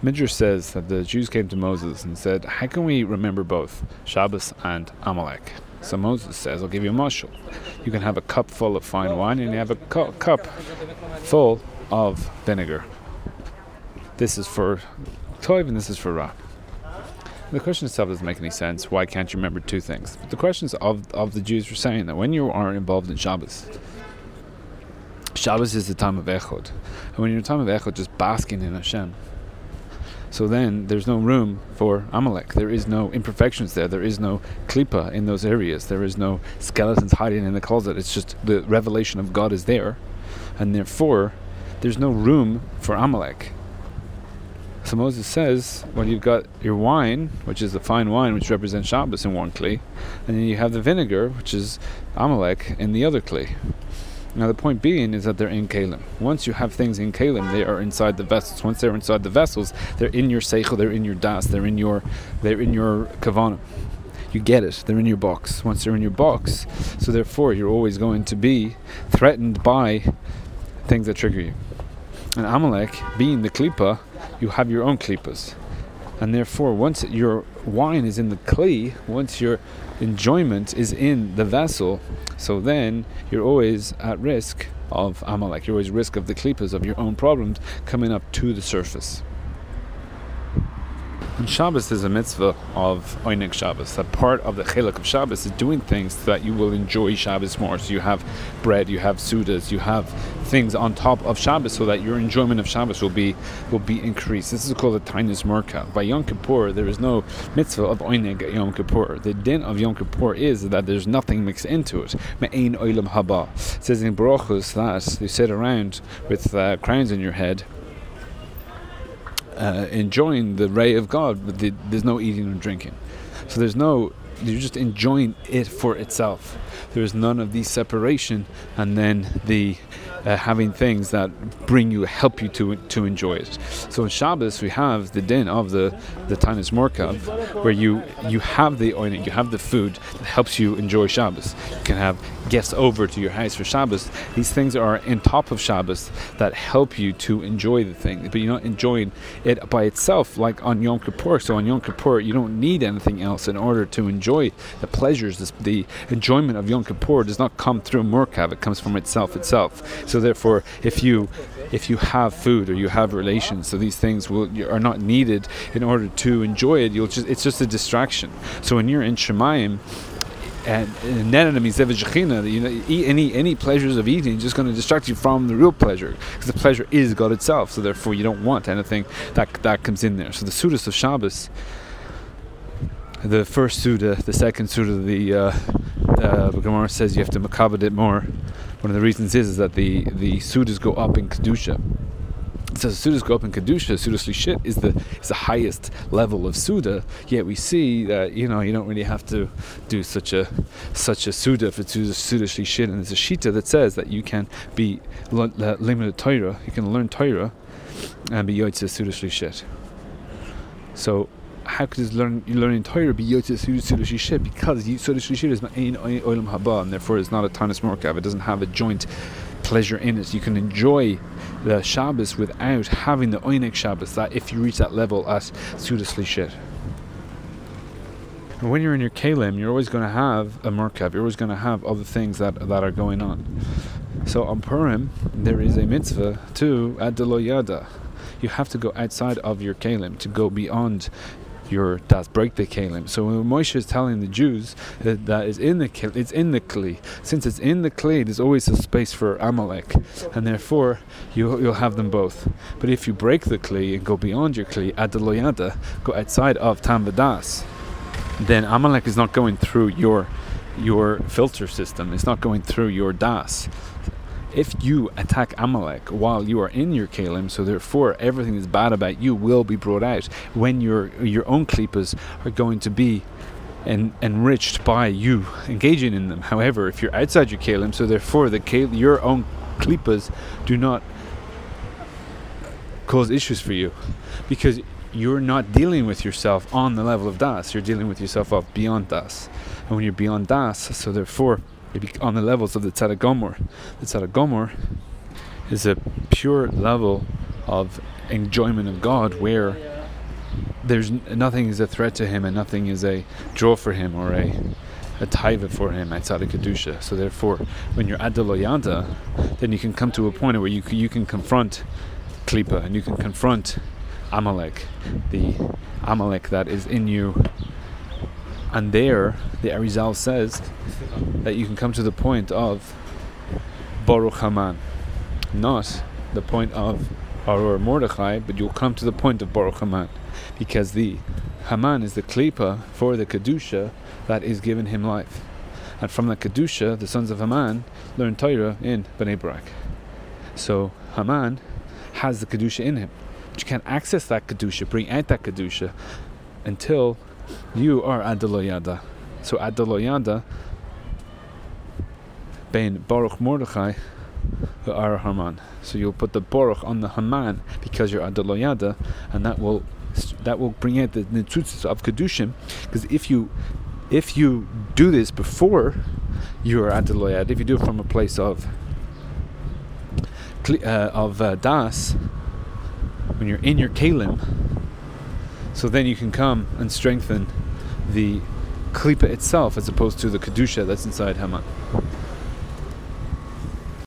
Midrash says that the Jews came to Moses and said, How can we remember both Shabbos and Amalek? So Moses says, I'll give you a mushal. You can have a cup full of fine wine and you have a cu- cup full of vinegar. This is for Toiv and this is for Ra. The question itself doesn't make any sense. Why can't you remember two things? But the questions of, of the Jews were saying that when you are involved in Shabbos, Shabbos is the time of Echod. And when you're in the time of Echod, just basking in Hashem, so then there's no room for Amalek. There is no imperfections there. There is no klipa in those areas. There is no skeletons hiding in the closet. It's just the revelation of God is there. And therefore, there's no room for Amalek. So Moses says, well, you've got your wine, which is the fine wine, which represents Shabbos in one kli, and then you have the vinegar, which is Amalek, in the other kli. Now, the point being is that they're in kalim. Once you have things in kalim, they are inside the vessels. Once they're inside the vessels, they're in your seichel, they're in your das, they're in your, they're in your kavana. You get it. They're in your box. Once they're in your box, so therefore you're always going to be threatened by things that trigger you. And Amalek, being the klipa, you have your own klipas. And therefore, once your wine is in the kli, once your enjoyment is in the vessel, so then you're always at risk of Amalek. You're always at risk of the klipas of your own problems coming up to the surface. And Shabbos is a mitzvah of Oinig Shabbos. That part of the chiluk of Shabbos is doing things so that you will enjoy Shabbos more. So you have bread, you have sudas, you have things on top of Shabbos, so that your enjoyment of Shabbos will be will be increased. This is called the Tainus Murka. By Yom Kippur, there is no mitzvah of Oinig Yom Kippur. The din of Yom Kippur is that there's nothing mixed into it. Me'ein oilam haba. It says in Baruchus that you sit around with uh, crowns in your head uh, enjoying the ray of God, but the, there's no eating and drinking. So there's no, you're just enjoying it for itself. There is none of the separation and then the uh, having things that bring you, help you to to enjoy it. So in Shabbos we have the din of the the Tainus Morkav, where you you have the oinik, you have the food that helps you enjoy Shabbos. You can have guests over to your house for Shabbos. These things are in top of Shabbos that help you to enjoy the thing, but you're not enjoying it by itself like on Yom Kippur. So on Yom Kippur you don't need anything else in order to enjoy the pleasures. The enjoyment of Yom Kippur does not come through Morkav; it comes from itself itself. So therefore, if you if you have food or you have relations, so these things will are not needed in order to enjoy it. You'll just it's just a distraction. So when you're in Shemayim. And you know, any any pleasures of eating is just going to distract you from the real pleasure, because the pleasure is God itself. So therefore, you don't want anything that that comes in there. So the Sudas of Shabbos, the first Suda, the second Suda, the uh, uh, Gemara says you have to makabed it more. One of the reasons is, is that the the sudas go up in kedusha. So sudas go up in kedusha. Suda shit is the is the highest level of suda. Yet we see that you know you don't really have to do such a such a suda for suda suda shit. And there's a shita that says that you can be limited Torah. You can learn Torah and be yotzei suda shit. So how could this learn learning Torah be yotzei suda shit? Because suda shit is ma'ain oilam haba, and therefore it's not a tanis morkav. It doesn't have a joint pleasure in it. You can enjoy the Shabbos without having the oinek Shabbos. That if you reach that level at suda shit. And when you're in your kalim, you're always going to have a merkav. You're always going to have other things that that are going on. So on Purim, there is a mitzvah to adelo yada. You have to go outside of your kalim to go beyond your das break the kalim. So when Moshe is telling the Jews that, that is in the it's in the kli. Since it's in the kli, there's always a space for Amalek, and therefore you you'll have them both. But if you break the kli and go beyond your kli, adaloyada, go outside of tambadas, then Amalek is not going through your your filter system. It's not going through your das if you attack Amalek while you are in your Kalim, so therefore everything that's bad about you will be brought out when your your own klipas are going to be en- enriched by you engaging in them. However, if you're outside your Kalim, so therefore the Kal- your own klipas do not cause issues for you because you're not dealing with yourself on the level of Das, you're dealing with yourself up beyond Das. And when you're beyond Das, so therefore on the levels of the Tzaddik. The Tzaddik is a pure level of enjoyment of God where there's nothing is a threat to him and nothing is a draw for him or a a taiva for him at of kedusha. So therefore, when you're at the loyada, then you can come to a point where you you can confront klipa and you can confront Amalek, the Amalek that is in you. And there, the Arizal says that you can come to the point of Baruch Haman, not the point of Arur Mordechai, but you'll come to the point of Baruch Haman, because the Haman is the klipa for the kedusha that is given him life, and from the kedusha, the sons of Haman learn Torah in Bnei Brak. So Haman has the kedusha in him, but you can't access that kedusha, bring out that kedusha, until you are Adaloyada. So Adaloyada, Bain Baruch Mordechai, are Haman. So you'll put the Baruch on the Haman because you're Adaloyada, and that will that will bring out the nitzutzis of kedushim. Because if you if you do this before you are Adaloyada, if you do it from a place of uh, of uh, das, when you're in your kalim, so then you can come and strengthen the klipa itself as opposed to the kedusha that's inside Haman.